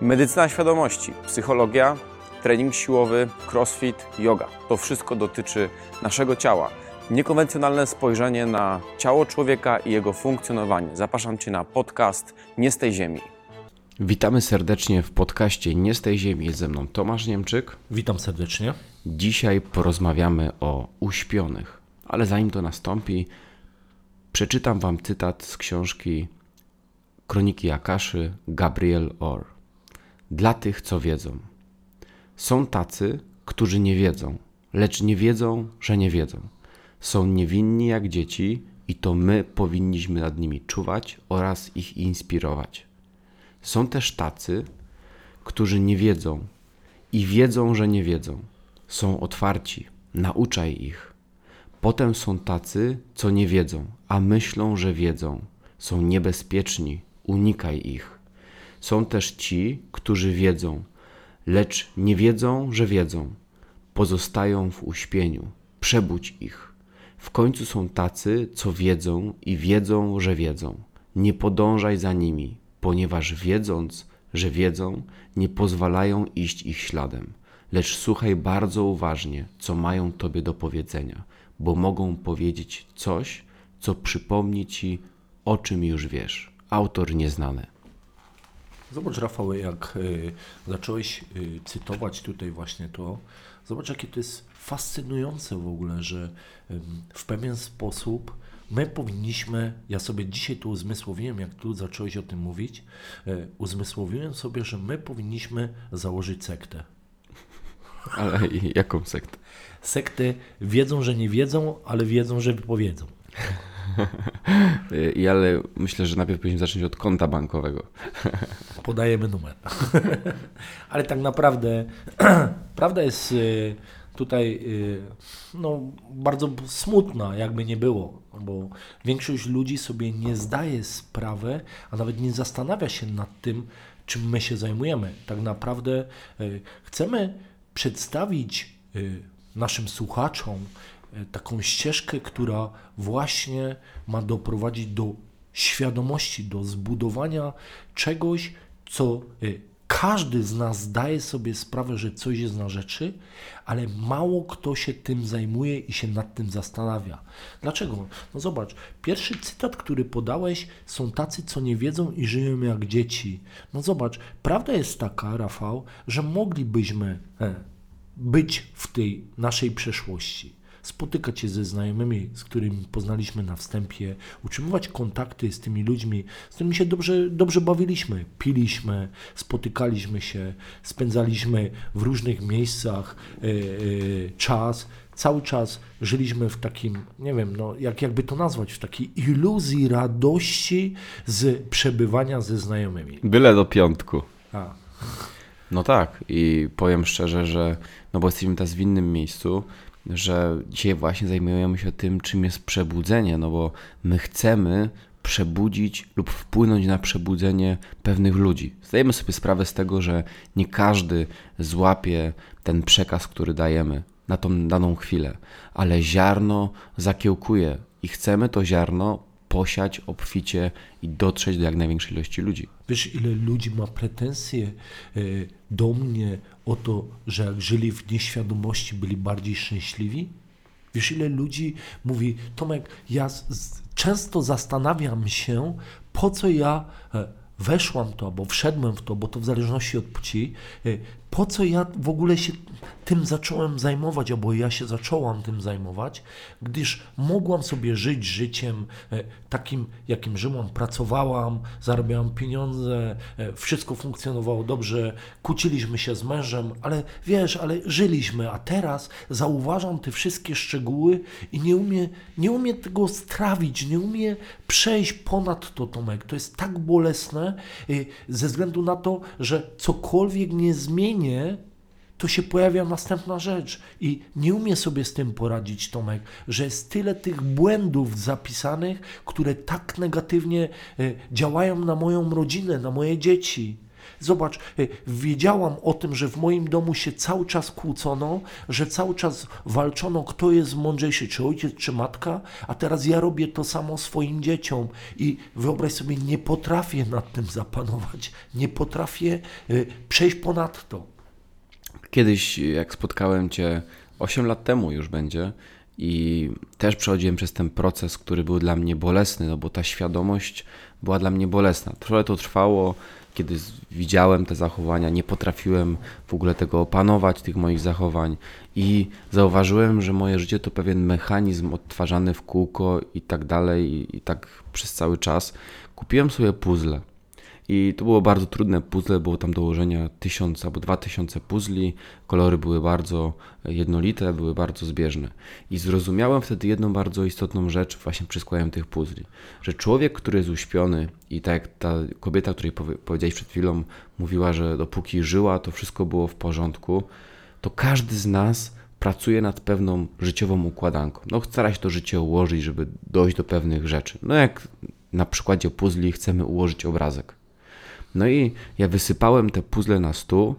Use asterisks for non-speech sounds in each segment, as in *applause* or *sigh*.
Medycyna świadomości, psychologia, trening siłowy, crossfit, yoga. To wszystko dotyczy naszego ciała. Niekonwencjonalne spojrzenie na ciało człowieka i jego funkcjonowanie. Zapraszam Cię na podcast Nie z tej ziemi. Witamy serdecznie w podcaście Nie z tej ziemi. Jest ze mną Tomasz Niemczyk. Witam serdecznie. Dzisiaj porozmawiamy o uśpionych. Ale zanim to nastąpi, przeczytam Wam cytat z książki Kroniki Akaszy Gabriel Orr. Dla tych, co wiedzą. Są tacy, którzy nie wiedzą, lecz nie wiedzą, że nie wiedzą. Są niewinni jak dzieci i to my powinniśmy nad nimi czuwać oraz ich inspirować. Są też tacy, którzy nie wiedzą i wiedzą, że nie wiedzą. Są otwarci, nauczaj ich. Potem są tacy, co nie wiedzą, a myślą, że wiedzą. Są niebezpieczni, unikaj ich. Są też ci, którzy wiedzą, lecz nie wiedzą, że wiedzą. Pozostają w uśpieniu. Przebudź ich. W końcu są tacy, co wiedzą i wiedzą, że wiedzą. Nie podążaj za nimi, ponieważ wiedząc, że wiedzą, nie pozwalają iść ich śladem. Lecz słuchaj bardzo uważnie, co mają tobie do powiedzenia, bo mogą powiedzieć coś, co przypomni ci, o czym już wiesz. Autor nieznany. Zobacz, Rafał, jak y, zacząłeś y, cytować tutaj właśnie to. Zobacz, jakie to jest fascynujące w ogóle, że y, w pewien sposób my powinniśmy, ja sobie dzisiaj tu uzmysłowiłem, jak tu zacząłeś o tym mówić, y, uzmysłowiłem sobie, że my powinniśmy założyć sektę. *laughs* Ale jaką sektę? Sekty wiedzą, że nie wiedzą, ale wiedzą, że wypowiedzą. *laughs* I ale myślę, że najpierw powinniśmy zacząć od konta bankowego. *laughs* Podajemy numer. *laughs* ale tak naprawdę *clears throat* prawda jest y, tutaj y, no, bardzo smutna, jakby nie było, bo większość ludzi sobie nie zdaje sprawy, a nawet nie zastanawia się nad tym, czym my się zajmujemy. Tak naprawdę y, chcemy przedstawić naszym słuchaczom taką ścieżkę, która właśnie ma doprowadzić do świadomości, do zbudowania czegoś, co e, każdy z nas zdaje sobie sprawę, że coś jest na rzeczy, ale mało kto się tym zajmuje i się nad tym zastanawia. Dlaczego? No zobacz, pierwszy cytat, który podałeś, są tacy, co nie wiedzą i żyją jak dzieci. No zobacz, prawda jest taka, Rafał, że moglibyśmy e, być w tej naszej przeszłości spotykać się ze znajomymi, z którymi poznaliśmy na wstępie, utrzymywać kontakty z tymi ludźmi, z którymi się dobrze, dobrze bawiliśmy, piliśmy, spotykaliśmy się, spędzaliśmy w różnych miejscach yy, yy, czas. Cały czas żyliśmy w takim, nie wiem, no, jak, jakby to nazwać, w takiej iluzji radości z przebywania ze znajomymi. Byle do piątku. A. No tak, i powiem szczerze, że no bo jesteśmy teraz w innym miejscu, że dzisiaj właśnie zajmujemy się tym, czym jest przebudzenie, no bo my chcemy przebudzić lub wpłynąć na przebudzenie pewnych ludzi. Zdajemy sobie sprawę z tego, że nie każdy złapie ten przekaz, który dajemy na tą daną chwilę, ale ziarno zakiełkuje i chcemy to ziarno posiać obficie i dotrzeć do jak największej ilości ludzi. Wiesz, ile ludzi ma pretensje e, do mnie o to, że jak żyli w nieświadomości, byli bardziej szczęśliwi? Wiesz, ile ludzi mówi, Tomek, ja często zastanawiam się, po co ja e, weszłam to, albo wszedłem w to, bo to w zależności od płci, e, po co ja w ogóle się tym zacząłem zajmować, albo ja się zacząłam tym zajmować, gdyż mogłam sobie żyć życiem e, takim, jakim żyłam, pracowałam, zarabiałam pieniądze, e, wszystko funkcjonowało dobrze, kłóciliśmy się z mężem, ale wiesz, ale żyliśmy, a teraz zauważam te wszystkie szczegóły i nie umiem, nie umie tego strawić, nie umiem przejść ponad to, Tomek. To jest tak bolesne e, ze względu na to, że cokolwiek nie zmieni, to się pojawia następna rzecz i nie umie sobie z tym poradzić Tomek, że jest tyle tych błędów zapisanych, które tak negatywnie e, działają na moją rodzinę, na moje dzieci. Zobacz, y, wiedziałam o tym, że w moim domu się cały czas kłócono, że cały czas walczono, kto jest mądrzejszy, czy ojciec, czy matka, a teraz ja robię to samo swoim dzieciom i wyobraź sobie, nie potrafię nad tym zapanować, nie potrafię y, przejść ponad to. Kiedyś, jak spotkałem Cię 8 lat temu już będzie, i też przechodziłem przez ten proces, który był dla mnie bolesny, no bo ta świadomość była dla mnie bolesna. Trochę to trwało, kiedy widziałem te zachowania, nie potrafiłem w ogóle tego opanować, tych moich zachowań i zauważyłem, że moje życie to pewien mechanizm odtwarzany w kółko i tak dalej, i, tak przez cały czas. Kupiłem sobie puzzle i to było bardzo trudne puzzle, było tam do ułożenia tysiąc albo dwa tysiące puzli, kolory były bardzo jednolite, były bardzo zbieżne. I zrozumiałem wtedy jedną bardzo istotną rzecz właśnie przy składaniu tych puzli, że człowiek, który jest uśpiony i tak jak ta kobieta, której powiedziałeś przed chwilą, mówiła, że dopóki żyła, to wszystko było w porządku, to każdy z nas pracuje nad pewną życiową układanką. No stara się to życie ułożyć, żeby dojść do pewnych rzeczy. No jak na przykładzie puzli chcemy ułożyć obrazek. No i ja wysypałem te puzzle na stół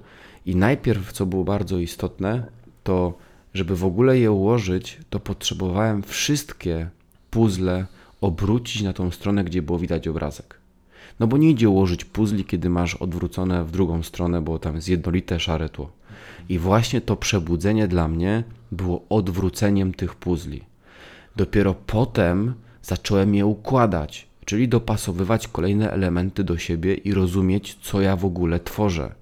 i najpierw, co było bardzo istotne, to żeby w ogóle je ułożyć, to potrzebowałem wszystkie puzzle obrócić na tą stronę, gdzie było widać obrazek. No bo nie idzie ułożyć puzli, kiedy masz odwrócone w drugą stronę, bo tam jest jednolite szare tło. I właśnie to przebudzenie dla mnie było odwróceniem tych puzli. Dopiero potem zacząłem je układać czyli dopasowywać kolejne elementy do siebie i rozumieć, co ja w ogóle tworzę.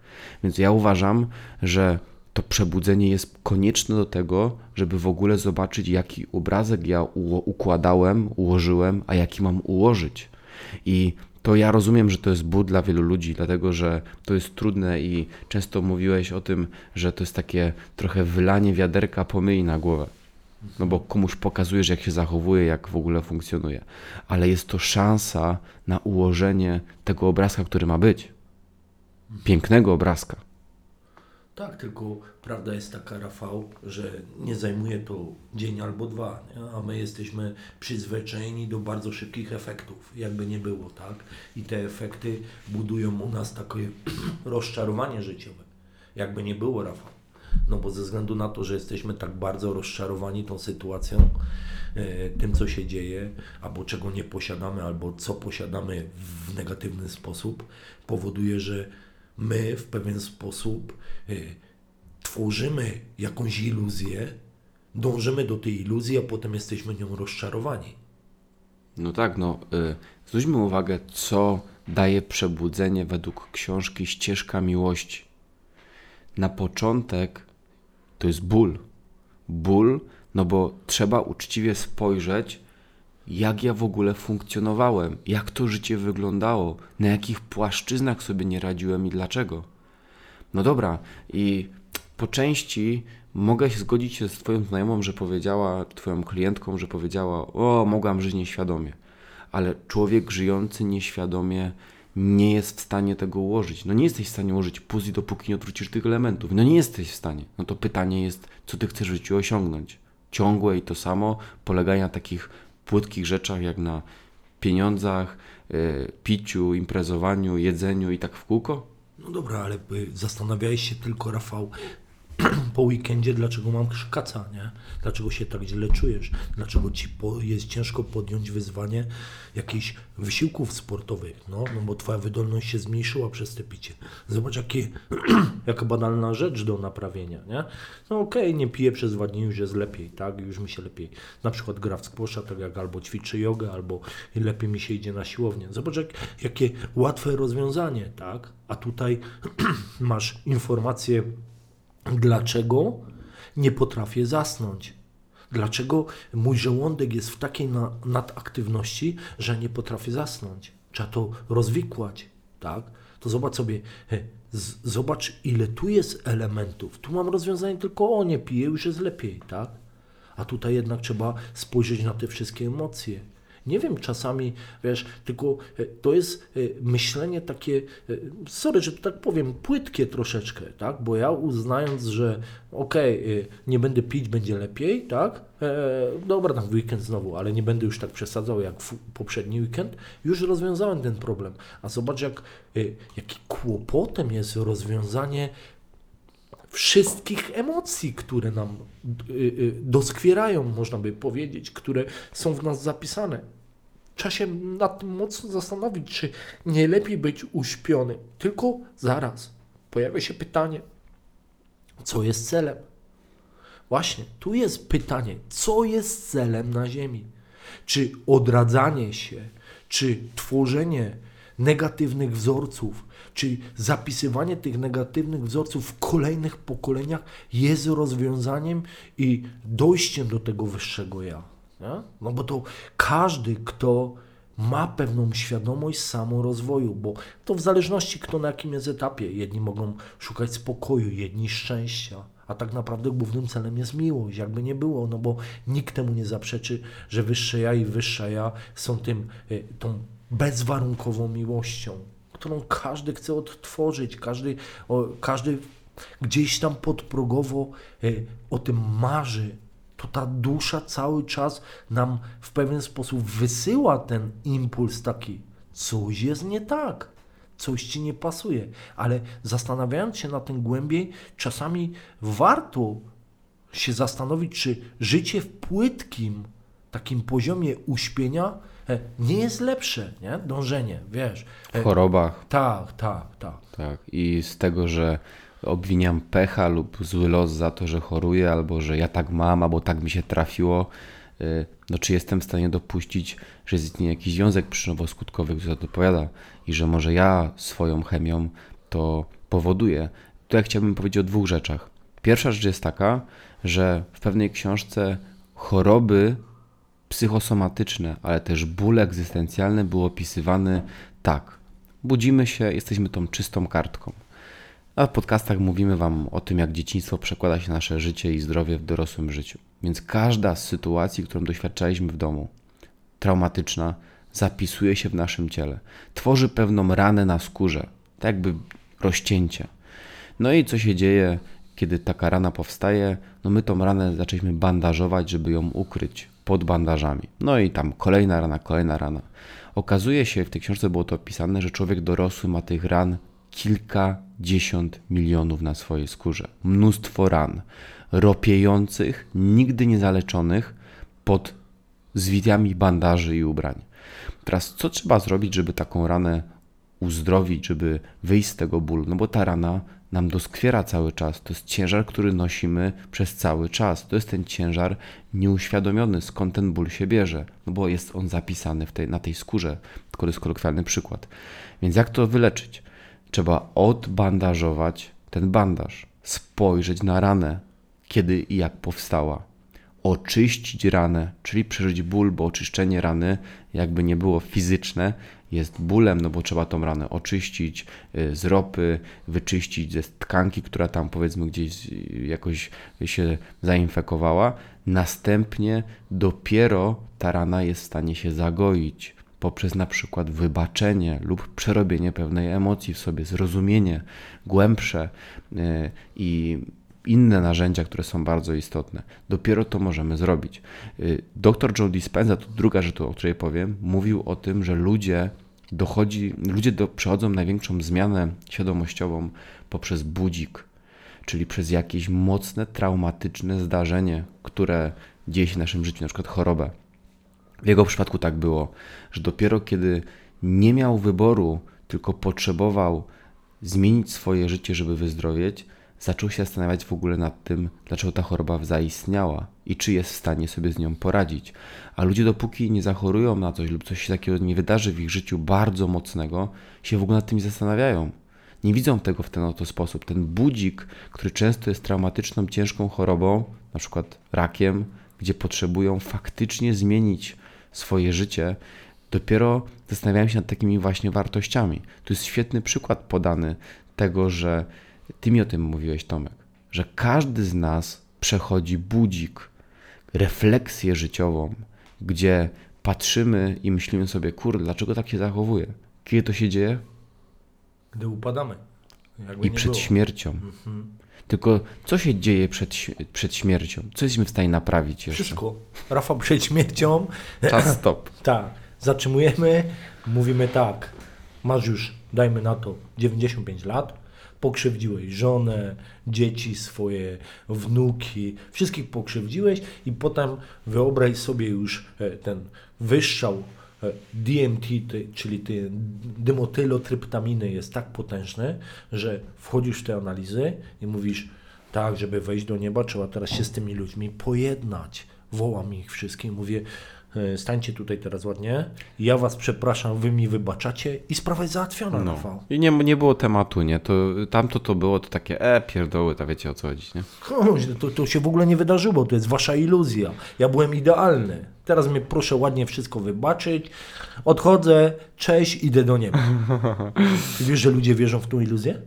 Więc ja uważam, że to przebudzenie jest konieczne do tego, żeby w ogóle zobaczyć, jaki obrazek ja układałem, ułożyłem, a jaki mam ułożyć. I to ja rozumiem, że to jest ból dla wielu ludzi, dlatego że to jest trudne i często mówiłeś o tym, że to jest takie trochę wylanie wiaderka pomyj na głowę no bo komuś pokazujesz, jak się zachowuje, jak w ogóle funkcjonuje. Ale jest to szansa na ułożenie tego obrazka, który ma być. Pięknego obrazka. Tak, tylko prawda jest taka, Rafał, że nie zajmuje to dzień albo dwa, nie? a my jesteśmy przyzwyczajeni do bardzo szybkich efektów, jakby nie było, tak? I te efekty budują u nas takie *clears throat* rozczarowanie życiowe, jakby nie było, Rafał no bo ze względu na to, że jesteśmy tak bardzo rozczarowani tą sytuacją, e, tym co się dzieje, albo czego nie posiadamy, albo co posiadamy w negatywny sposób, powoduje, że my w pewien sposób e, tworzymy jakąś iluzję, dążymy do tej iluzji, a potem jesteśmy nią rozczarowani. No tak, no y, zwróćmy uwagę, co daje przebudzenie według książki Ścieżka Miłości. Na początek to jest ból. Ból, no bo trzeba uczciwie spojrzeć, jak ja w ogóle funkcjonowałem, jak to życie wyglądało, na jakich płaszczyznach sobie nie radziłem i dlaczego. No dobra, i po części mogę się zgodzić się z Twoją znajomą, że powiedziała, Twoją klientką, że powiedziała: O, mogłam żyć nieświadomie. Ale człowiek żyjący nieświadomie nie jest w stanie tego ułożyć. No nie jesteś w stanie ułożyć puzli, dopóki nie odwrócisz tych elementów. No nie jesteś w stanie. No to pytanie jest, co ty chcesz w życiu osiągnąć? Ciągłe i to samo, poleganie na takich płytkich rzeczach jak na pieniądzach, yy, piciu, imprezowaniu, jedzeniu i tak w kółko? No dobra, ale zastanawiałeś się tylko, Rafał, *clears throat* po weekendzie, dlaczego mam szkaca, nie? Dlaczego się tak źle czujesz? Dlaczego ci po, jest ciężko podjąć wyzwanie jakichś wysiłków sportowych? No, no bo twoja wydolność się zmniejszyła przez te picie. Zobacz, jakie, *clears throat* jaka banalna rzecz do naprawienia, nie? No okej, okay, nie piję przez dwa dni, już jest lepiej, tak? Już mi się lepiej, na przykład gra w squasha, tak jak albo ćwiczę jogę, albo lepiej mi się idzie na siłownię. Zobacz, jak, jakie łatwe rozwiązanie, tak? A tutaj *clears throat* masz informację Dlaczego nie potrafię zasnąć? Dlaczego mój żołądek jest w takiej na, nadaktywności, że nie potrafię zasnąć? Trzeba to rozwikłać, tak? To zobacz sobie, he, z, zobacz ile tu jest elementów. Tu mam rozwiązanie tylko o nie piję, już jest lepiej, tak? A tutaj jednak trzeba spojrzeć na te wszystkie emocje. Nie wiem, czasami, wiesz, tylko e, to jest e, myślenie takie, e, sorry, że tak powiem, płytkie troszeczkę, tak? Bo ja uznając, że okej, okay, nie będę pić, będzie lepiej, tak? E, dobra, tam w weekend znowu, ale nie będę już tak przesadzał jak w poprzedni weekend, już rozwiązałem ten problem. A zobacz, jak, jaki kłopotem jest rozwiązanie wszystkich emocji, które nam doskwierają, można by powiedzieć, które są w nas zapisane. Trzeba się nad tym mocno zastanowić, czy nie lepiej być uśpiony. Tylko zaraz pojawia się pytanie, co jest celem? Właśnie, tu jest pytanie, co jest celem na Ziemi? Czy odradzanie się, czy tworzenie negatywnych wzorców, Czyli zapisywanie tych negatywnych wzorców w kolejnych pokoleniach jest rozwiązaniem i dojściem do tego wyższego ja. Nie? No bo to każdy, kto ma pewną świadomość samorozwoju, bo to w zależności kto na jakim jest etapie. Jedni mogą szukać spokoju, jedni szczęścia, a tak naprawdę głównym celem jest miłość, jakby nie było, no bo nikt temu nie zaprzeczy, że wyższe ja i wyższa ja są tym, y, tą bezwarunkową miłością którą każdy chce odtworzyć, każdy, każdy gdzieś tam podprogowo e, o tym marzy, to ta dusza cały czas nam w pewien sposób wysyła ten impuls taki, coś jest nie tak, coś ci nie pasuje, ale zastanawiając się na tym głębiej, czasami warto się zastanowić, czy życie w płytkim takim poziomie uśpienia E, nie jest lepsze, nie? Dążenie, wiesz. W chorobach. Tak, tak, tak. Tak. I z tego, że obwiniam pecha lub zły los za to, że choruję, albo że ja tak mam, albo tak mi się trafiło, e, no czy jestem w stanie dopuścić, że istnieje jakiś związek przyczynowo-skutkowy, który za to odpowiada i że może ja swoją chemią to powoduję. Ja chciałbym powiedzieć o dwóch rzeczach. Pierwsza rzecz jest taka, że w pewnej książce choroby psychosomatyczne, ale też ból egzystencjalny był opisywany tak. Budzimy się, jesteśmy tą czystą kartką. W podcastach mówimy Wam o tym, jak dzieciństwo przekłada się na nasze życie i zdrowie w dorosłym życiu. Więc każda z sytuacji, którą doświadczaliśmy w domu, traumatyczna, zapisuje się w naszym ciele. Tworzy pewną ranę na skórze, tak jakby rozcięcie. No i co się dzieje, kiedy taka rana powstaje? No my tą ranę zaczęliśmy bandażować, żeby ją ukryć pod bandażami. No i tam kolejna rana, kolejna rana. Okazuje się, w tej książce było to opisane, że człowiek dorosły ma tych ran kilkadziesiąt milionów na swojej skórze. Mnóstwo ran, ropiejących, nigdy nie zaleczonych pod zwitami bandaży i ubrań. Teraz co trzeba zrobić, żeby taką ranę uzdrowić, żeby wyjść z tego bólu? No bo ta rana nam doskwiera cały czas. To jest ciężar, który nosimy przez cały czas. To jest ten ciężar nieuświadomiony, skąd ten ból się bierze, no bo jest on zapisany w tej, na tej skórze. Tylko to jest kolokwialny przykład. Więc jak to wyleczyć? Trzeba odbandażować ten bandaż, spojrzeć na ranę, kiedy i jak powstała, oczyścić ranę, czyli przeżyć ból, bo oczyszczenie rany, jakby nie było fizyczne, jest bólem, no bo trzeba tą ranę oczyścić y, z ropy, wyczyścić ze tkanki, która tam powiedzmy gdzieś jakoś się zainfekowała. Następnie dopiero ta rana jest w stanie się zagoić poprzez na przykład wybaczenie lub przerobienie pewnej emocji w sobie, zrozumienie głębsze y, i inne narzędzia, które są bardzo istotne. Dopiero to możemy zrobić. Y, Dr Joe Dispenza, to druga rzecz, o której powiem, mówił o tym, że ludzie dochodzi, ludzie do, przechodzą największą zmianę świadomościową poprzez budzik, czyli przez jakieś mocne, traumatyczne zdarzenie, które dzieje się w naszym życiu, na przykład chorobę. W jego przypadku tak było, że dopiero kiedy nie miał wyboru, tylko potrzebował zmienić swoje życie, żeby wyzdrowieć, zaczął się zastanawiać w ogóle nad tym, dlaczego ta choroba zaistniała i czy jest w stanie sobie z nią poradzić. A ludzie, dopóki nie zachorują na coś lub coś się takiego nie wydarzy w ich życiu bardzo mocnego, się w ogóle nad tym zastanawiają. Nie widzą tego w ten oto sposób. Ten budzik, który często jest traumatyczną, ciężką chorobą, na przykład rakiem, gdzie potrzebują faktycznie zmienić swoje życie, dopiero zastanawiają się nad takimi właśnie wartościami. To jest świetny przykład podany tego, że ty mi o tym mówiłeś, Tomek, że każdy z nas przechodzi budzik, refleksję życiową, gdzie patrzymy i myślimy sobie, kurde, dlaczego tak się zachowuje? Kiedy to się dzieje? Gdy upadamy. Jakby I przed było. śmiercią. Mhm. Tylko co się dzieje przed, przed śmiercią? Co jesteśmy w stanie naprawić jeszcze? Wszystko. Rafał przed śmiercią. Czas *laughs* stop. Tak. Zatrzymujemy, mówimy tak. Masz już, dajmy na to, 95 lat. Pokrzywdziłeś żonę, dzieci swoje, wnuki, wszystkich pokrzywdziłeś i potem wyobraź sobie już e, ten wyszczał e, DMT, czyli ty, dymotylotryptaminy jest tak potężny, że wchodzisz w te analizy i mówisz, tak, żeby wejść do nieba, trzeba teraz się z tymi ludźmi pojednać. Wołam ich wszystkich, mówię, stańcie tutaj teraz ładnie, ja was przepraszam, wy mi wybaczacie i sprawa jest załatwiona, No. Rafał. I nie, nie było tematu, nie? To, tamto to było to takie, e, pierdoły, to wiecie o co chodzi, nie? Chodź, To, to się w ogóle nie wydarzyło, to jest wasza iluzja. Ja byłem idealny. Teraz mnie proszę ładnie wszystko wybaczyć. Odchodzę, cześć, idę do nieba. Ty *laughs* wiesz, że ludzie wierzą w tą iluzję?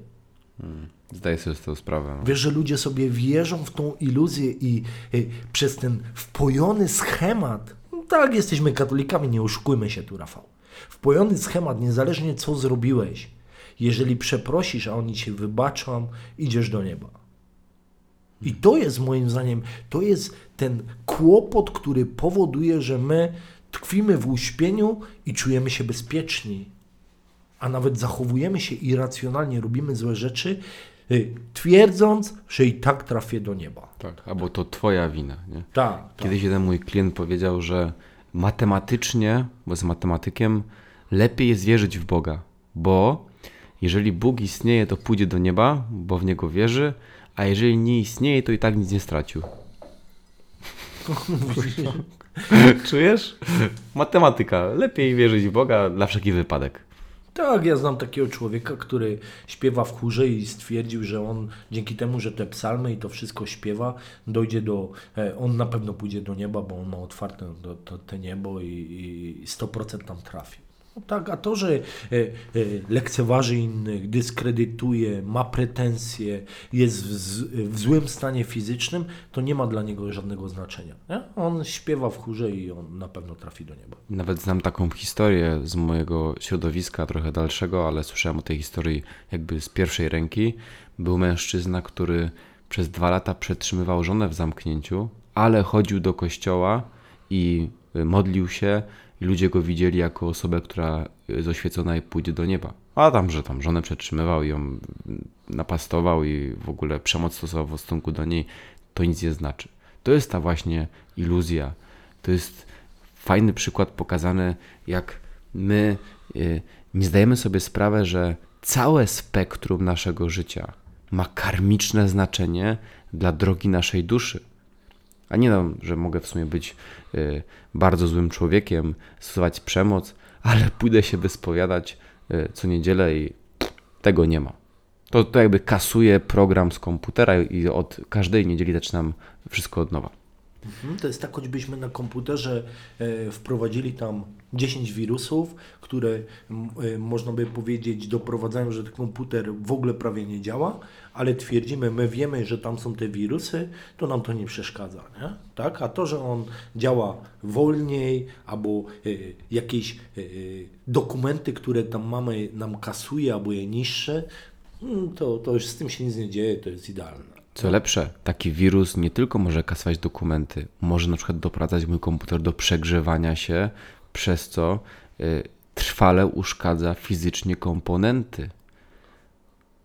Zdaję sobie z tą sprawę. No. Wiesz, że ludzie sobie wierzą w tą iluzję i y, przez ten wpojony schemat, no tak, jesteśmy katolikami, nie oszukujmy się tu, Rafał. Wpojony schemat, niezależnie co zrobiłeś, jeżeli przeprosisz, a oni cię wybaczą, idziesz do nieba. I to jest moim zdaniem, to jest ten kłopot, który powoduje, że my tkwimy w uśpieniu i czujemy się bezpieczni a nawet zachowujemy się irracjonalnie, robimy złe rzeczy, twierdząc, że i tak trafię do nieba. Tak, albo to twoja wina, nie? Tak, tak. Kiedyś jeden mój klient powiedział, że matematycznie, bo jest matematykiem, lepiej jest wierzyć w Boga, bo jeżeli Bóg istnieje, to pójdzie do nieba, bo w Niego wierzy, a jeżeli nie istnieje, to i tak nic nie stracił. *laughs* Czujesz? Matematyka. Lepiej wierzyć w Boga dla wszelki wypadek. Tak, ja znam takiego człowieka, który śpiewa w chórze i stwierdził, że on dzięki temu, że te psalmy i to wszystko śpiewa, dojdzie do, e, on na pewno pójdzie do nieba, bo on ma otwarte to, to, te niebo i, i 100% tam trafi. No tak, a to, że e, e, lekceważy innych, dyskredytuje, ma pretensje, jest w, złym stanie fizycznym, to nie ma dla niego żadnego znaczenia. Nie? On śpiewa w chórze i on na pewno trafi do nieba. Nawet znam taką historię z mojego środowiska, trochę dalszego, ale słyszałem o tej historii jakby z pierwszej ręki. Był mężczyzna, który przez dwa lata przetrzymywał żonę w zamknięciu, ale chodził do kościoła i modlił się i ludzie go widzieli jako osobę, która jest oświecona i pójdzie do nieba. A tam, że tam żonę przetrzymywał i ją napastował i w ogóle przemoc stosował w stosunku do niej, to nic nie znaczy. To jest ta właśnie iluzja. To jest fajny przykład pokazany, jak my y, nie zdajemy sobie sprawy, że całe spektrum naszego życia ma karmiczne znaczenie dla drogi naszej duszy. A nie no, że mogę w sumie być y, bardzo złym człowiekiem, stosować przemoc, ale pójdę się wyspowiadać y, co niedzielę i tego nie ma. To, to jakby kasuje program z komputera i od każdej niedzieli zaczynam wszystko od nowa. Mhm, To jest tak, choćbyśmy na komputerze e, wprowadzili tam 10 wirusów, które e, można by powiedzieć doprowadzają, że ten komputer w ogóle prawie nie działa, ale twierdzimy, my wiemy, że tam są te wirusy, to nam to nie przeszkadza. Nie? Tak? A to, że on działa wolniej albo e, jakieś e, dokumenty, które tam mamy, nam kasuje albo je niższe, mm, to, to już z tym się nic nie dzieje, to jest idealne. Co lepsze, taki wirus nie tylko może kasować dokumenty, może na przykład doprowadzać mój komputer do przegrzewania się, przez co y, trwale uszkadza fizycznie komponenty.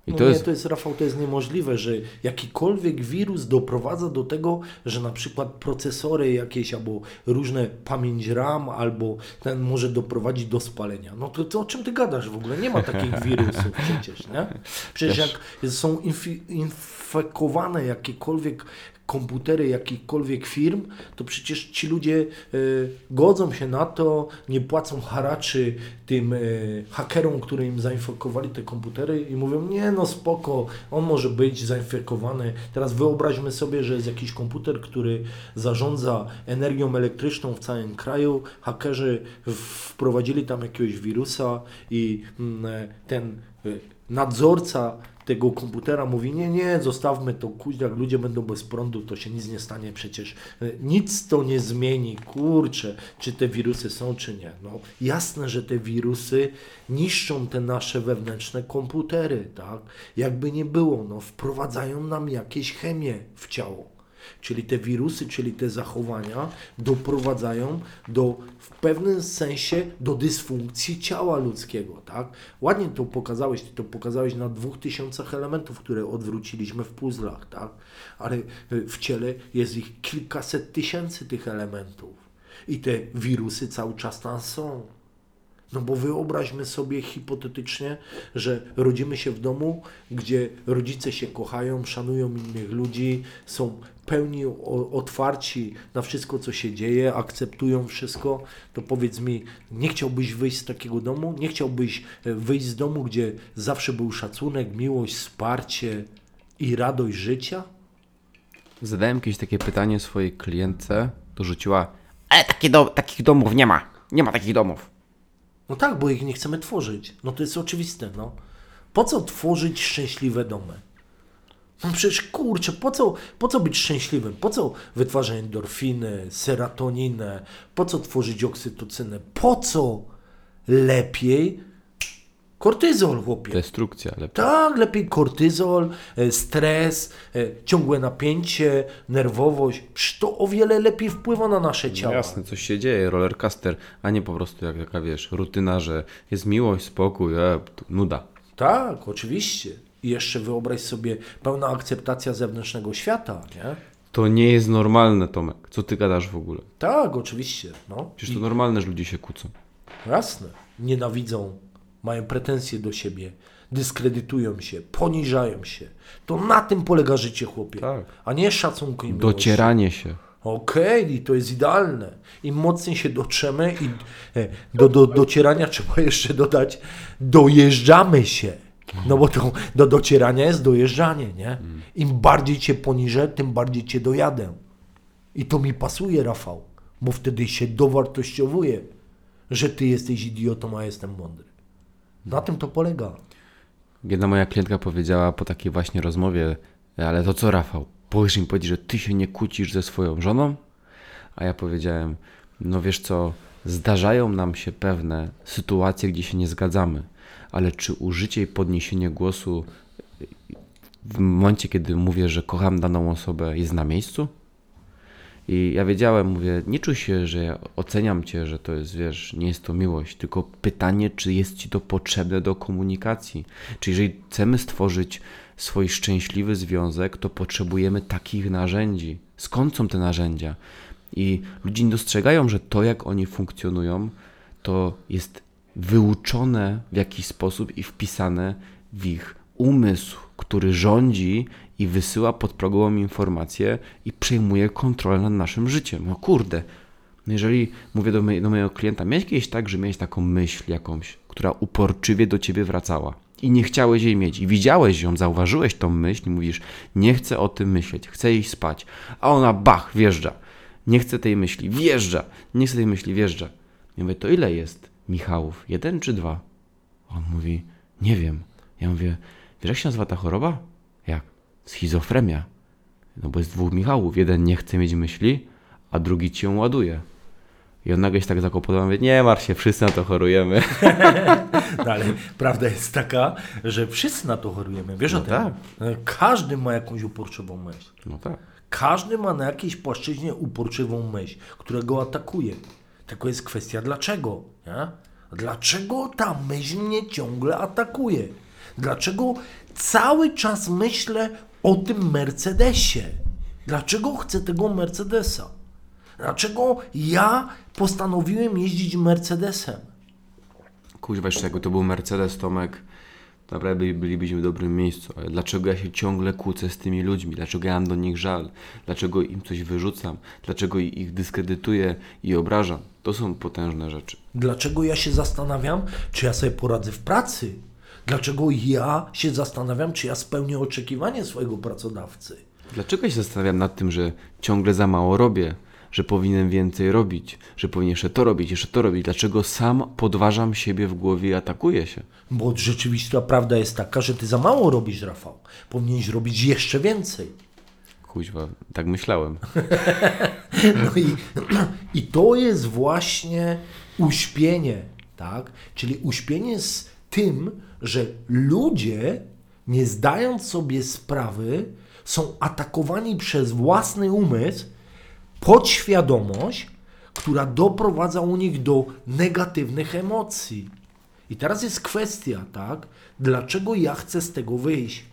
I no to nie, jest to jest Rafał, to jest niemożliwe, że jakikolwiek wirus doprowadza do tego, że na przykład procesory jakieś albo różne pamięć RAM albo ten może doprowadzić do spalenia. No to, to o czym ty gadasz w ogóle? Nie ma takich *laughs* wirusów przecież, nie? Przecież Też. jak są infekowane jakiekolwiek komputery jakichkolwiek firm, to przecież ci ludzie y, godzą się na to, nie płacą haraczy tym y, hakerom, którzy im zainfekowali te komputery i mówią, nie no spoko, on może być zainfekowany. Teraz wyobraźmy sobie, że jest jakiś komputer, który zarządza energią elektryczną w całym kraju, hakerzy wprowadzili tam jakiegoś wirusa i mm, ten y, nadzorca tego komputera mówi, nie, nie, zostawmy to, jak ludzie będą bez prądu, to się nic nie stanie przecież. E, nic to nie zmieni, kurczę, czy te wirusy są, czy nie. No, jasne, że te wirusy niszczą te nasze wewnętrzne komputery, tak? Jakby nie było, no, wprowadzają nam jakieś chemię w ciało. Czyli te wirusy, czyli te zachowania doprowadzają do, w pewnym sensie do dysfunkcji ciała ludzkiego. Tak? Ładnie to pokazałeś, ty to pokazałeś na dwóch tysiącach elementów, które odwróciliśmy w puzzlach, tak? ale y, w ciele jest ich kilkaset tysięcy tych elementów. I te wirusy cały czas tam są. No bo wyobraźmy sobie hipotetycznie, że rodzimy się w domu, gdzie rodzice się kochają, szanują innych ludzi, są pełni otwarci na wszystko, co się dzieje, akceptują wszystko, to powiedz mi, nie chciałbyś wyjść z takiego domu? Nie chciałbyś e, wyjść z domu, gdzie zawsze był szacunek, miłość, wsparcie i radość życia? Zadałem kiedyś takie pytanie swojej klientce, to rzuciła, ale takich domów nie ma, nie ma takich domów. No tak, bo ich nie chcemy tworzyć. No to jest oczywiste, no. Po co tworzyć szczęśliwe domy? No przecież kurczę, po co, po co być szczęśliwym? Po co wytwarzać endorfiny, serotoninę? Po co tworzyć oksytocynę? Po co lepiej kortyzol, chłopie? Destrukcja lepiej. Tak, lepiej kortyzol, e, stres, e, ciągłe napięcie, nerwowość. Przecież to o wiele lepiej wpływa na nasze no ciało. jasne, coś się dzieje, rollercaster, a nie po prostu jak taka, wiesz, rutyna, że jest miłość, spokój, e, nuda. Tak, oczywiście. I jeszcze wyobraź sobie pełna akceptacja zewnętrznego świata, nie? To nie jest normalne, Tomek. Co ty gadasz w ogóle? Tak, oczywiście. No. Przecież to I... normalne, że ludzie się kłócą. Jasne. Nienawidzą, mają pretensje do siebie, dyskredytują się, poniżają się. To na tym polega życie, chłopie. Tak. A nie szacunku i Docieranie się. Okej, okay, to jest idealne. Im mocniej się dotrzemy i e, do, do docierania *laughs* trzeba jeszcze dodać, dojeżdżamy się. No bo to do docierania jest dojeżdżanie, nie? Im bardziej cię poniżę, tym bardziej cię dojadę. I to mi pasuje, Rafał, bo wtedy się dowartościowuje, że ty jesteś idiotą, a jestem mądry. Na tym to polega. Jedna moja klientka powiedziała po takiej właśnie rozmowie, ale to co Rafał, powiesz im powiedzieć, że ty się nie kłócisz ze swoją żoną? A ja powiedziałem, no wiesz co, zdarzają nam się pewne sytuacje, gdzie się nie zgadzamy ale czy użycie i podniesienie głosu w momencie, kiedy mówię, że kocham daną osobę, jest na miejscu? I ja wiedziałem, mówię, nie czuj się, że ja oceniam cię, że to jest, wiesz, nie jest to miłość, tylko pytanie, czy jest ci to potrzebne do komunikacji. Czy jeżeli chcemy stworzyć swój szczęśliwy związek, to potrzebujemy takich narzędzi. Skąd są te narzędzia? I ludzie nie dostrzegają, że to, jak oni funkcjonują, to jest wyuczone w jakiś sposób i wpisane w ich umysł, który rządzi i wysyła podprogową informację i przejmuje kontrolę nad naszym życiem. No kurde, no jeżeli mówię do, do mojego klienta, miałeś kiedyś tak, że miałeś taką myśl jakąś, która uporczywie do ciebie wracała i nie chciałeś jej mieć i widziałeś ją, zauważyłeś tą myśl i mówisz, nie chcę o tym myśleć, chcę iść spać, a ona bach, wjeżdża. Nie chcę tej myśli, wjeżdża. Nie chcę tej myśli, wjeżdża. Ja mówię, to ile jest? Michałów, jeden czy dwa? On mówi, nie wiem. Ja mówię, wiesz jak się nazywa ta choroba? Jak? Schizofrenia. No bo jest dwóch Michałów. Jeden nie chce mieć myśli, a drugi ci ją ładuje. I on nagle się tak zakłopotał, mówi, nie martw się, wszyscy na to chorujemy. *laughs* No ale prawda jest taka, że wszyscy na to chorujemy. Wiesz no o tym? Tak. Każdy ma jakąś uporczywą myśl. No tak. Każdy ma na jakiejś płaszczyźnie uporczywą myśl, która go atakuje. Tylko jest kwestia dlaczego. Nie? Dlaczego ta myśl mnie ciągle atakuje? Dlaczego cały czas myślę o tym Mercedesie? Dlaczego chcę tego Mercedesa? Dlaczego ja postanowiłem jeździć Mercedesem? Kuźwa, jeszcze jakby to był Mercedes, Tomek, naprawdę bylibyśmy w dobrym miejscu. Ale dlaczego ja się ciągle kłócę z tymi ludźmi? Dlaczego ja mam do nich żal? Dlaczego im coś wyrzucam? Dlaczego ich dyskredytuję i obrażam? To są potężne rzeczy. Dlaczego ja się zastanawiam, czy ja sobie poradzę w pracy? Dlaczego ja się zastanawiam, czy ja spełnię oczekiwanie swojego pracodawcy? Dlaczego się zastanawiam nad tym, że ciągle za mało robię? że powinienem więcej robić, że powinien jeszcze to robić, jeszcze to robić. Dlaczego sam podważam siebie w głowie i atakuję się? Bo rzeczywiście prawda jest taka, że ty za mało robisz, Rafał. Powinieneś robić jeszcze więcej. Kuźwa, tak myślałem. *laughs* No i, *clears throat* i to jest właśnie uśpienie, tak? Czyli uśpienie z tym, że ludzie, nie zdając sobie sprawy, są atakowani przez własny umysł, podświadomość, która doprowadza u nich do negatywnych emocji. I teraz jest kwestia, tak? Dlaczego ja chcę z tego wyjść?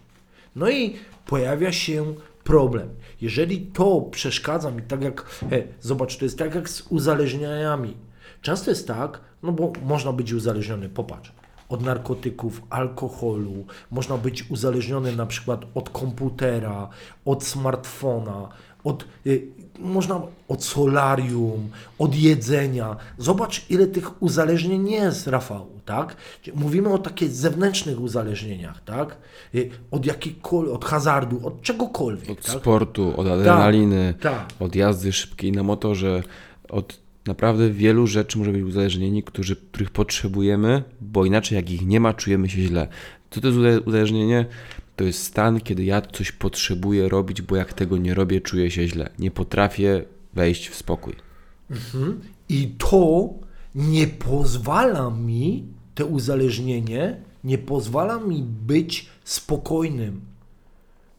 No i pojawia się problem. Jeżeli to przeszkadza mi, tak jak, he, zobacz, to jest tak jak z uzależnieniami. Często jest tak, no bo można być uzależniony, popatrz, od narkotyków, alkoholu, można być uzależniony na przykład od komputera, od smartfona, od, y, można od solarium, od jedzenia. Zobacz, ile tych uzależnień jest, Rafał, tak? Mówimy o takich zewnętrznych uzależnieniach, tak? Y, od jakiejkolwiek, od hazardu, od czegokolwiek. Od tak? sportu, od adrenaliny, tak. od jazdy szybkiej na motorze, od naprawdę wielu rzeczy może być uzależnieni, którzy, których potrzebujemy, bo inaczej jak ich nie ma, czujemy się źle. Co to jest uzależnienie? To jest stan, kiedy ja coś potrzebuję robić, bo jak tego nie robię, czuję się źle. Nie potrafię wejść w spokój. I to nie pozwala mi, to uzależnienie, nie pozwala mi być spokojnym,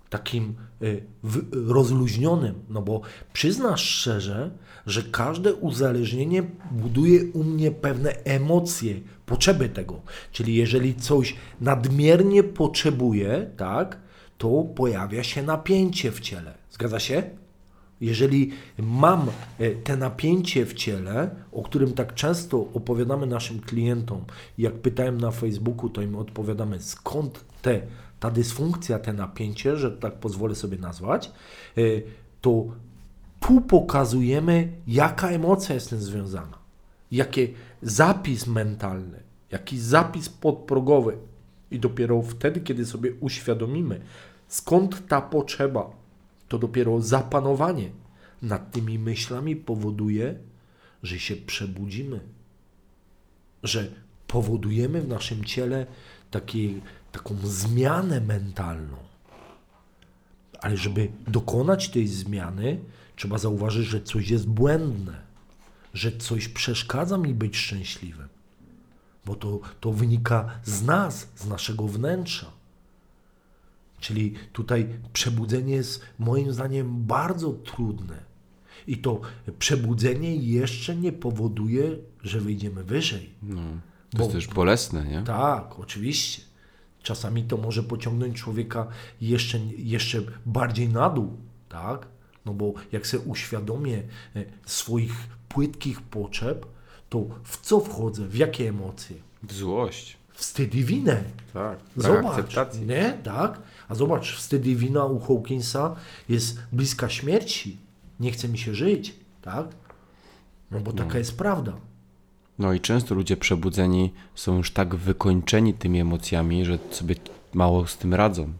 takim y, w, rozluźnionym. No bo przyznasz szczerze, że każde uzależnienie buduje u mnie pewne emocje, potrzeby tego. Czyli jeżeli coś nadmiernie potrzebuję, tak, to pojawia się napięcie w ciele. Zgadza się? Jeżeli mam e, te napięcie w ciele, o którym tak często opowiadamy naszym klientom, jak pytałem na Facebooku, to im odpowiadamy, skąd te, ta dysfunkcja, te napięcie, że tak pozwolę sobie nazwać, e, to tu pokazujemy, jaka emocja jest z tym związana, jaki zapis mentalny, jaki zapis podprogowy. I dopiero wtedy, kiedy sobie uświadomimy, skąd ta potrzeba, to dopiero zapanowanie nad tymi myślami powoduje, że się przebudzimy, że powodujemy w naszym ciele taki, taką zmianę mentalną. Ale żeby dokonać tej zmiany, trzeba zauważyć, że coś jest błędne, że coś przeszkadza mi być szczęśliwym, bo to, to wynika z nas, z naszego wnętrza. Czyli tutaj przebudzenie jest moim zdaniem bardzo trudne. I to przebudzenie jeszcze nie powoduje, że wyjdziemy wyżej. No, to Bo- jest też bolesne, nie? Tak, oczywiście. Czasami to może pociągnąć człowieka jeszcze, jeszcze bardziej na dół, tak? No bo jak sobie uświadomię e, swoich płytkich potrzeb, to w co wchodzę, w jakie emocje? W złość. Wstyd i winę. Tak. Zobacz, nie? Tak? A zobacz, wstyd i wina u Hawkinsa jest bliska śmierci. Nie chce mi się żyć, tak? No bo taka jest prawda. No i często ludzie przebudzeni są już tak wykończeni tymi emocjami, że sobie mało z tym radzą.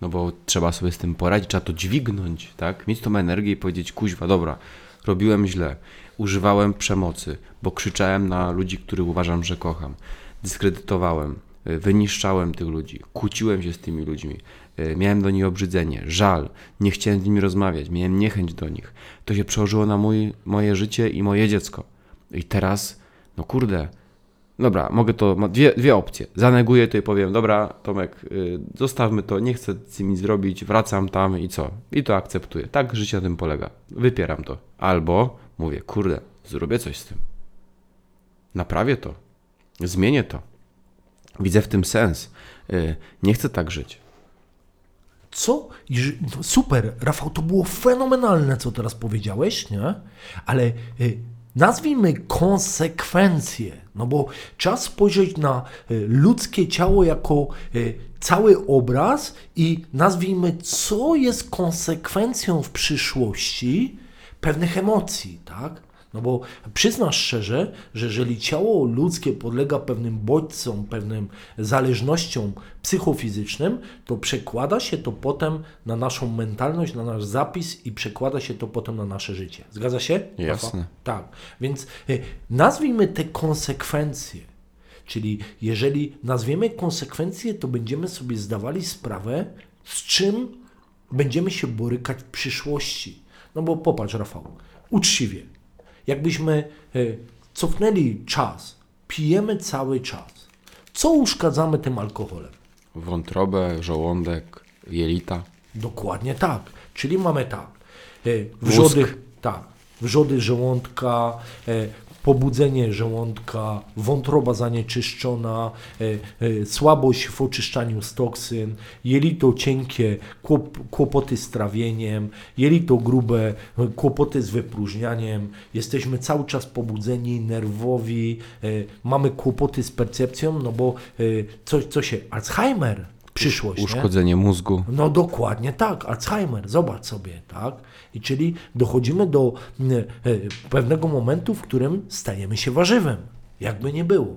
No bo trzeba sobie z tym poradzić, trzeba to dźwignąć, tak? Mieć tą energię i powiedzieć, kuźwa, dobra, robiłem źle, używałem przemocy, bo krzyczałem na ludzi, których uważam, że kocham, dyskredytowałem, y, wyniszczałem tych ludzi, kłóciłem się z tymi ludźmi, y, miałem do nich obrzydzenie, żal, nie chciałem z nimi rozmawiać, miałem niechęć do nich. To się przełożyło na mój, moje życie i moje dziecko. I teraz, no kurde, dobra, mogę to, dwie, dwie opcje. Zaneguję to i powiem, dobra, Tomek, y, zostawmy to, nie chcę z tym nic zrobić, wracam tam i co? I to akceptuję. Tak życie na tym polega. Wypieram to. Albo mówię, kurde, zrobię coś z tym. Naprawię to. Zmienię to. Widzę w tym sens. Y, nie chcę tak żyć. Co? Super, Rafał, to było fenomenalne, co teraz powiedziałeś, nie? Ale y, nazwijmy konsekwencje, no bo trzeba spojrzeć na y, ludzkie ciało jako y, cały obraz i nazwijmy, co jest konsekwencją w przyszłości pewnych emocji, tak? No bo przyznasz szczerze, że jeżeli ciało ludzkie podlega pewnym bodźcom, pewnym zależnościom psychofizycznym, to przekłada się to potem na naszą mentalność, na nasz zapis i przekłada się to potem na nasze życie. Zgadza się? Jasne. Tak. Więc y, nazwijmy te konsekwencje. Czyli jeżeli nazwiemy konsekwencje, to będziemy sobie zdawali sprawę, z czym będziemy się borykać w przyszłości. No bo popatrz, Rafał, uczciwie. Jakbyśmy y, cofnęli czas, pijemy cały czas. Co uszkadzamy tym alkoholem? Wątrobę, żołądek, jelita. Dokładnie tak. Czyli mamy tak. e, Wrzody, tak, wrzody żołądka, e, pobudzenie żołądka, wątroba zanieczyszczona, e, e, słabość w oczyszczaniu z toksyn, jelito cienkie, kłop, kłopoty z trawieniem, jelito grube, kłopoty z wypróżnianiem, jesteśmy cały czas pobudzeni, nerwowi, e, mamy kłopoty z percepcją, no bo coś, co się, Alzheimer, przyszłość, nie? Uszkodzenie mózgu. No dokładnie tak, Alzheimer, zobacz sobie, tak? I czyli dochodzimy do m, e, pewnego momentu, w którym stajemy się warzywem, jakby nie było.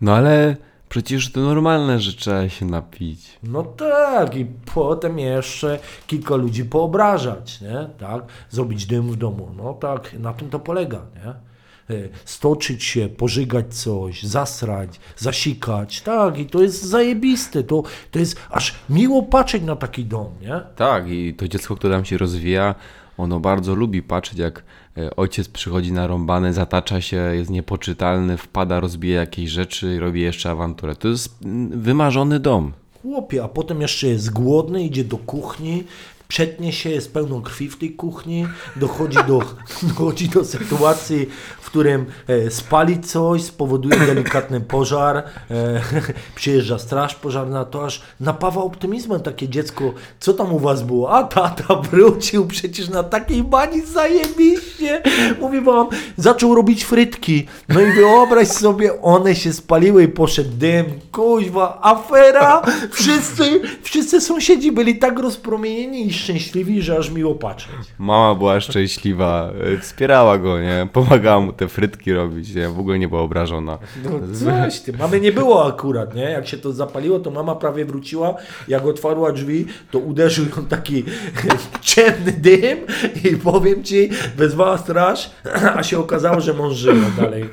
No ale przecież to normalne, że trzeba się napić. No tak, i potem jeszcze kilka ludzi poobrażać, nie? Tak? Zrobić dym w domu, no tak, na tym to polega, nie? E, Stoczyć się, pożygać coś, zasrać, zasikać, tak, i to jest zajebiste, to, to jest aż miło patrzeć na taki dom, nie? Tak, i to dziecko, które tam się rozwija, ono bardzo lubi patrzeć, jak e, ojciec przychodzi narąbany, zatacza się, jest niepoczytalny, wpada, rozbija jakieś rzeczy i robi jeszcze awanturę. To jest mm, wymarzony dom. Chłopie, a potem jeszcze jest głodny, idzie do kuchni, przetnie się, jest pełno krwi w tej kuchni, dochodzi do, *laughs* dochodzi do sytuacji, w którym e, spali coś, spowoduje *clears throat* delikatny pożar, e, *laughs* przyjeżdża straż pożarna, to aż napawa optymizmem takie dziecko, co tam u was było? A tata wrócił przecież na takiej bani zajebiście, mówię wam, zaczął robić frytki, no i wyobraź sobie, one się spaliły i poszedł dym, kuźwa, afera, wszyscy, wszyscy sąsiedzi byli tak rozpromienieni szczęśliwi, że aż miło patrzeć. Mama była szczęśliwa, e, wspierała go, nie? Pomagała mu te frytki robić, nie? W ogóle nie była obrażona. No coś ty, mamy nie było akurat, nie? Jak się to zapaliło, to mama prawie wróciła, jak otwarła drzwi, to uderzył ją taki *laughs* ciemny dym i powiem ci, wezwała straż, a się okazało, że mąż żyje dalej.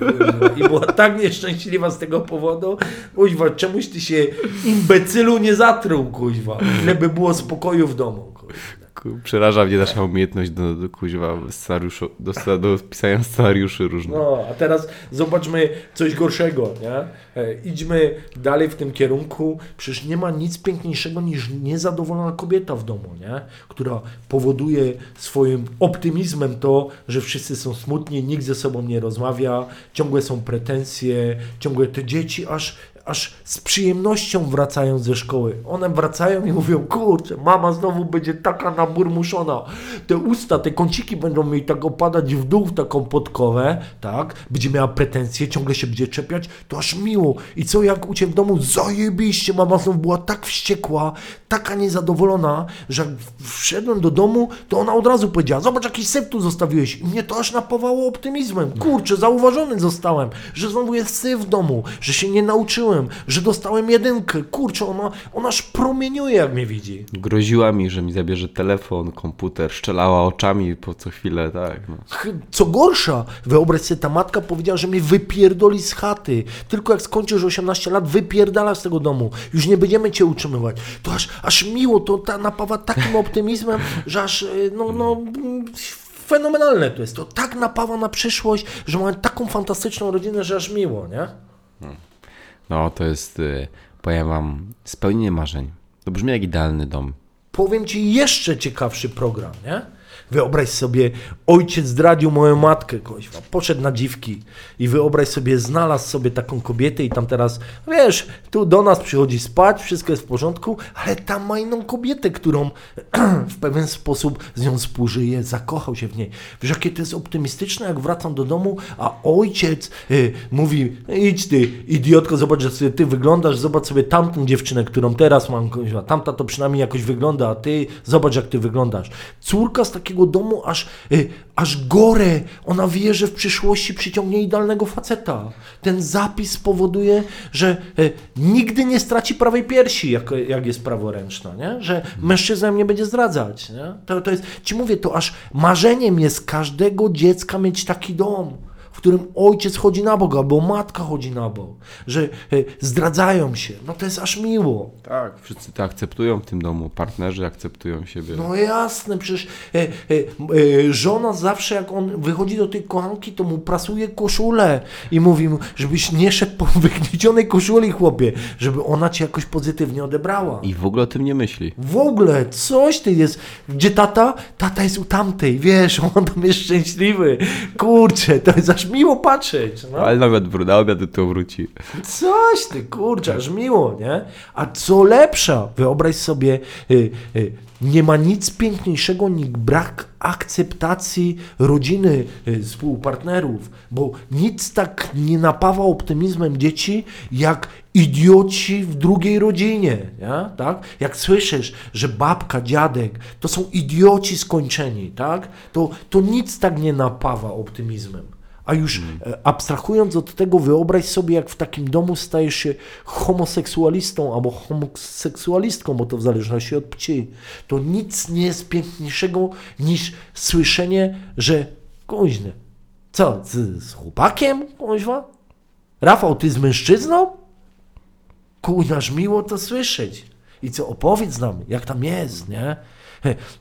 I była tak nieszczęśliwa z tego powodu. Kuźwa, czemuś ty się imbecylu nie zatruł, kuźwa. Ile by było spokoju w domu. Przeraża mnie nasza umiejętność do, do kuźwa scenariuszu, do, do pisania scenariuszy różnych. No, a teraz zobaczmy coś gorszego, nie? E, idźmy dalej w tym kierunku. Przecież nie ma nic piękniejszego niż niezadowolona kobieta w domu, nie? Która powoduje swoim optymizmem to, że wszyscy są smutni, nikt ze sobą nie rozmawia, ciągłe są pretensje, ciągłe te dzieci aż aż z przyjemnością wracają ze szkoły. One wracają i mówią, kurczę, mama znowu będzie taka naburmuszona. Te usta, te kąciki będą jej tak opadać w dół w taką podkowę, tak? Będzie miała pretensje, ciągle się będzie czepiać, to aż miło. I co jak u Ciebie w domu? Zajebiście, mama znowu była tak wściekła, taka niezadowolona, że jak wszedłem do domu, to ona od razu powiedziała, zobacz jaki syf tu zostawiłeś. I mnie to aż napawało optymizmem. Kurczę, zauważony zostałem, że znowu jest syf w domu, że się nie nauczyłem, że dostałem jedynkę. Kurczę, ona, ona aż promieniuje jak mnie widzi. Groziła mi, że mi zabierze telefon, komputer, szczelała oczami po co chwilę, tak. No. Co gorsza, wyobraź sobie, ta matka powiedziała, że mnie wypierdoli z chaty. Tylko jak skończysz 18 lat, wypierdala z tego domu. Już nie będziemy cię utrzymywać. To aż, aż miło, to ta napawa takim *laughs* optymizmem, że aż, y, no, no, fenomenalne to jest. To tak napawa na przyszłość, że mamy taką fantastyczną rodzinę, że aż miło, nie? No to jest, y, powiem wam, spełnienie marzeń. To brzmi jak idealny dom. Powiem ci jeszcze ciekawszy program, nie? Wyobraź sobie, ojciec zdradził moją matkę, koźwa, poszedł na dziwki i wyobraź sobie, znalazł sobie taką kobietę i tam teraz, wiesz, tu do nas przychodzi spać, wszystko jest w porządku, ale tam ma inną kobietę, którą *clears throat* w pewien sposób z nią współżyje, zakochał się w niej. Wiesz, jakie to jest optymistyczne, jak wracam do domu, a ojciec y, mówi, idź ty, idiotko, zobacz, że ty wyglądasz, zobacz sobie tamtą dziewczynę, którą teraz mam, koźwa, tamta to przynajmniej jakoś wygląda, a ty, zobacz, jak ty wyglądasz. Córka z takim takiego domu aż, y, aż gorę. Ona wie, że w przyszłości przyciągnie idealnego faceta. Ten zapis spowoduje, że y, nigdy nie straci prawej piersi, jak, jak jest praworęczna, nie? że mężczyzna nie będzie zdradzać. Nie? To, to jest, ci mówię, to aż marzeniem jest każdego dziecka mieć taki dom którym ojciec chodzi na Boga, bo matka chodzi na Bóg, że e, zdradzają się. No to jest aż miło. Tak, wszyscy to akceptują w tym domu, partnerzy akceptują siebie. No jasne, przecież e, e, żona zawsze jak on wychodzi do tej kochanki, to mu prasuje koszulę i mówi mu, żebyś nie szedł po *laughs* wygniecionej koszuli, chłopie, żeby ona cię jakoś pozytywnie odebrała. I w ogóle o tym nie myśli. W ogóle, coś ty jest. Gdzie tata? Tata jest u tamtej, wiesz, *laughs* on tam jest szczęśliwy. Kurczę, to jest aż miło patrzeć. No. Ale nawet w- na obiad to wróci. Coś ty, kurczę, aż miło, nie? A co lepsza, wyobraź sobie, y, y, nie ma nic piękniejszego niż brak akceptacji rodziny y, współpartnerów, bo nic tak nie napawa optymizmem dzieci, jak idioci w drugiej rodzinie, nie? tak? Jak słyszysz, że babka, dziadek to są idioci skończeni, tak? To, to nic tak nie napawa optymizmem. A już e, abstrahując od tego, wyobraź sobie, jak w takim domu stajesz się homoseksualistą albo homoseksualistką, bo to w zależności od płci. To nic nie jest piękniejszego niż słyszenie, że kuźny, co, z, z chłopakiem, kuźwa? Rafał, ty z mężczyzną? Kuźnaż miło to słyszeć. I co, opowiedz nam, jak tam jest, nie?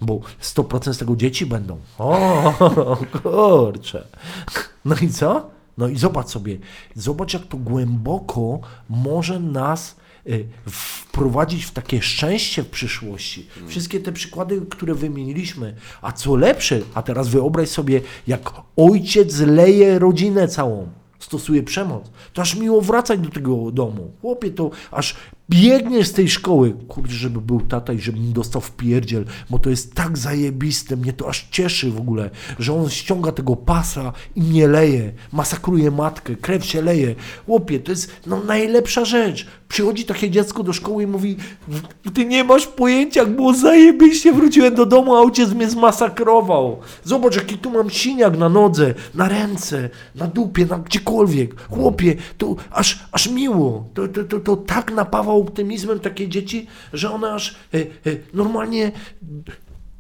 Bo 100% z tego dzieci będą. O, *laughs* kurczę. No i co? No i zobacz sobie, zobacz jak to głęboko może nas y, wprowadzić w takie szczęście w przyszłości. Wszystkie te przykłady, które wymieniliśmy. A co lepsze, a teraz wyobraź sobie, jak ojciec leje rodzinę całą stosuje przemoc, to aż miło wracać do tego domu. Chłopie, to aż biegniesz z tej szkoły, kurczę, żeby był tata i żebym dostał w pierdziel, bo to jest tak zajebiste, mnie to aż cieszy w ogóle, że on ściąga tego pasa i mnie leje, masakruje matkę, krew się leje. Chłopie, to jest no, najlepsza rzecz. Przychodzi takie dziecko do szkoły i mówi, ty nie masz pojęcia, jak było zajebiście, wróciłem do domu, a ojciec mnie zmasakrował. Zobacz, jaki tu mam siniak na nodze, na ręce, na dupie, na gdziekolwiek. Chłopie, to aż, aż miło. To, to, to, to tak napawa optymizmem takie dzieci, że one aż e, e, normalnie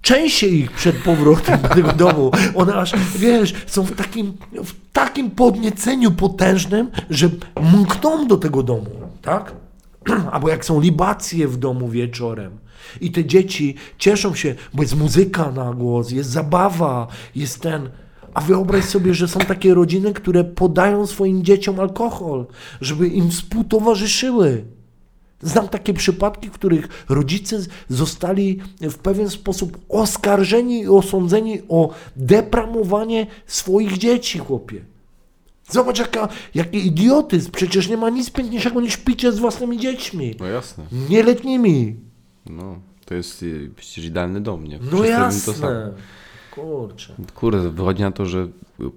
częściej ich przed powrotem do tego domu. One aż, wiesz, są w takim, w takim podnieceniu potężnym, że mkną do tego domu, tak? *clears throat* Albo jak są libacje w domu wieczorem. I te dzieci cieszą się, bo jest muzyka na głos, jest zabawa, jest ten. A wyobraź sobie, że są takie rodziny, które podają swoim dzieciom alkohol, żeby im współtowarzyszyły. Znam takie przypadki, w których rodzice zostali w pewien sposób oskarżeni i osądzeni o depramowanie swoich dzieci, chłopie. Zobacz, jaka, jaki idiotyzm. Przecież nie ma nic piękniejszego niż picie z własnymi dziećmi. No jasne. Nieletnimi. No, to jest y, przecież idealny dom, nie? No jasne. To. Kurczę. Kurde, wychodzi na to, że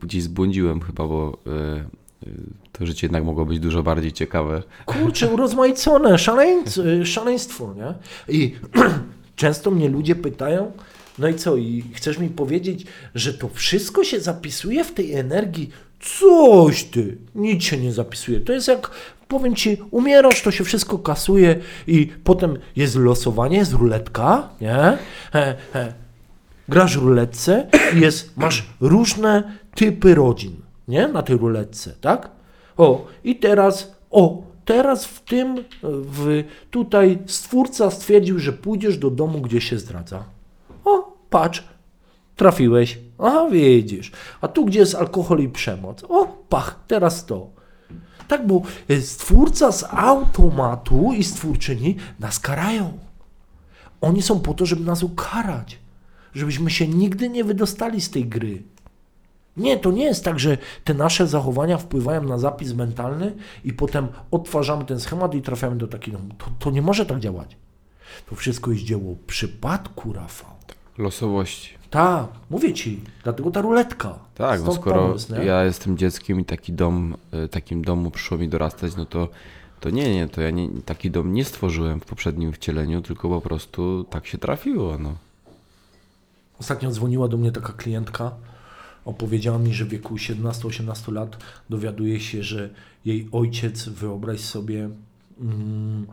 gdzieś zbłądziłem chyba, bo y, y, to życie jednak mogło być dużo bardziej ciekawe. Kurczę, *laughs* urozmaicone, szaleńc, y, szaleństwo, nie? I *clears throat* często mnie ludzie pytają, no i co, i chcesz mi powiedzieć, że to wszystko się zapisuje w tej energii? Coś ty, nic się nie zapisuje. To jest jak, powiem ci, umierasz, to się wszystko kasuje i potem jest losowanie, jest ruletka, nie? He, he. Grasz ruletce i jest, masz różne typy rodzin, nie? Na tej ruletce, tak? O, i teraz, o, teraz w tym, w, tutaj stwórca stwierdził, że pójdziesz do domu, gdzie się zdradza. O, patrz, trafiłeś. Aha, widzisz. A tu, gdzie jest alkohol i przemoc. O, pach, teraz to. Tak, bo y, stwórca z automatu i stwórczyni nas karają. Oni są po to, żeby nas ukarać. Żebyśmy się nigdy nie wydostali z tej gry. Nie, to nie jest tak, że te nasze zachowania wpływają na zapis mentalny i potem odtwarzamy ten schemat i trafiamy do takiego. To, to nie może tak działać. To wszystko jest dzieło przypadku, Rafał. Losowości. Tak, mówię ci, dlatego ta ruletka. Tak, no Stąd skoro pomysł, ja jestem dzieckiem i taki dom, y, takim domu przyszło mi dorastać, no to, to nie, nie, to ja nie, taki dom nie stworzyłem w poprzednim wcieleniu, tylko po prostu tak się trafiło, no. Ostatnio dzwoniła do mnie taka klientka, opowiedziała mi, że w wieku 17-18 lat dowiaduje się, że jej ojciec, wyobraź sobie, mm,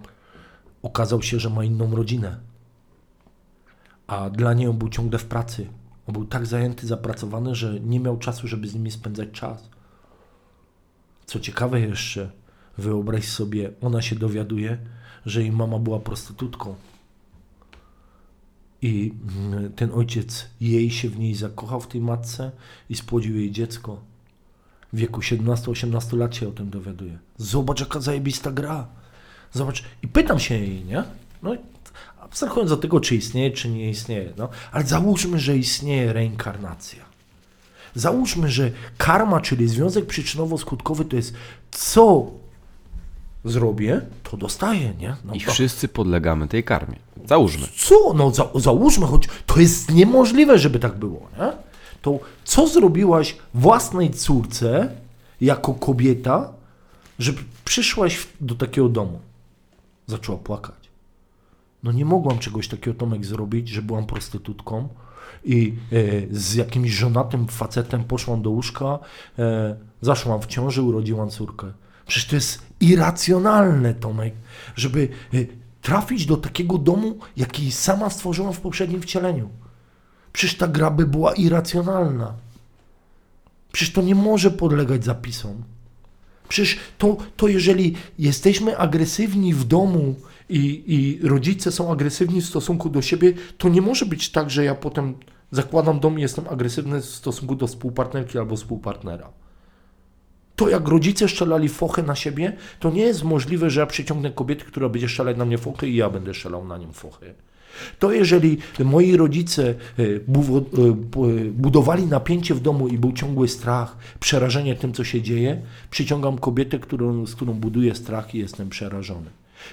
okazał się, że ma inną rodzinę. A dla niej on był ciągle w pracy. On był tak zajęty, zapracowany, że nie miał czasu, żeby z nimi spędzać czas. Co ciekawe jeszcze, wyobraź sobie, ona się dowiaduje, że jej mama była prostytutką. I mm, ten ojciec jej się w niej zakochał, w tej matce i spłodził jej dziecko. W wieku 17-18 lat się o tym dowiaduje. Zobacz, jaka zajebista gra. Zobacz. I pytam się jej, nie? No, abstrahując od tego, czy istnieje, czy nie istnieje, no, ale załóżmy, że istnieje reinkarnacja. Załóżmy, że karma, czyli związek przyczynowo-skutkowy, to jest co zrobię, to dostaję, nie? No I to, wszyscy podlegamy tej karmie. Załóżmy. co? No za, załóżmy, choć to jest niemożliwe, żeby tak było, nie? To co zrobiłaś własnej córce jako kobieta, że przyszłaś do takiego domu? Zaczęła płakać. No nie mogłam czegoś takiego, Tomek, zrobić, że byłam prostytutką i e, z jakimś żonatym facetem poszłam do łóżka, e, zaszłam w ciąży, urodziłam córkę. Przecież to jest irracjonalne, Tomek, żeby e, trafić do takiego domu, jaki sama stworzyłam w poprzednim wcieleniu. Przecież ta gra by była irracjonalna. Przecież to nie może podlegać zapisom. Przecież to, to jeżeli jesteśmy agresywni w domu i, i rodzice są agresywni w stosunku do siebie, to nie może być tak, że ja potem zakładam dom i jestem agresywny w stosunku do współpartnerki albo współpartnera. To jak rodzice strzelali fochę na siebie, to nie jest możliwe, że ja przyciągnę kobietę, która będzie strzelać na mnie fochę i ja będę strzelał na nią fochę. To jeżeli moi rodzice e, e, e, budowali napięcie w domu i był ciągły strach, przerażenie tym, co się dzieje, przyciągam kobietę, którą, z którą buduję strach i jestem przerażony.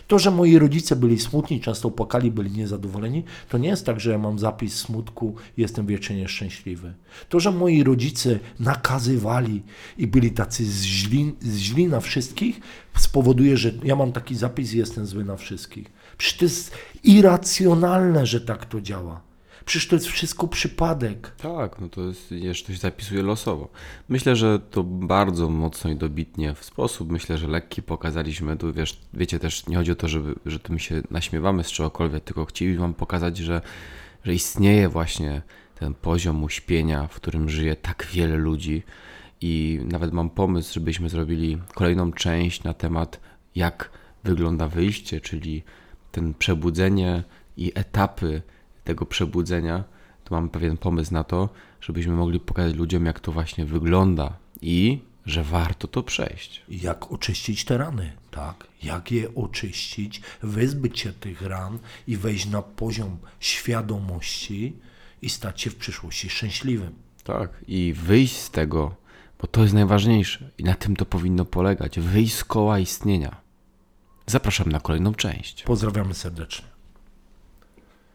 To, że moi rodzice byli smutni, często płakali, byli niezadowoleni, to nie jest tak, że ja mam zapis smutku i jestem wiecznie nieszczęśliwy. To, że moi rodzice nakazywali i byli tacy źli, źli na wszystkich, spowoduje, że ja mam taki zapis i jestem zły na wszystkich. Przecież to jest irracjonalne, że tak to działa. Przecież to jest wszystko przypadek. Tak, no to jest, jeszcze się zapisuje losowo. Myślę, że to bardzo mocno i dobitnie w sposób, myślę, że lekki pokazaliśmy. Tu wiesz, wiecie też, nie chodzi o to, żeby, że tu my się naśmiewamy z czegokolwiek, tylko chcieliśmy wam pokazać, że, że istnieje właśnie ten poziom uśpienia, w którym żyje tak wiele ludzi. I nawet mam pomysł, żebyśmy zrobili kolejną część na temat, jak wygląda wyjście, czyli ten przebudzenie i etapy tego przebudzenia, to mam pewien pomysł na to, żebyśmy mogli pokazać ludziom, jak to właśnie wygląda i że warto to przejść. Jak oczyścić te rany, tak? Jak je oczyścić, wyzbyć się tych ran i wejść na poziom świadomości i stać się w przyszłości szczęśliwym. Tak, i wyjść z tego, bo to jest najważniejsze i na tym to powinno polegać. Wyjść z koła istnienia. Zapraszam na kolejną część. Pozdrawiamy serdecznie.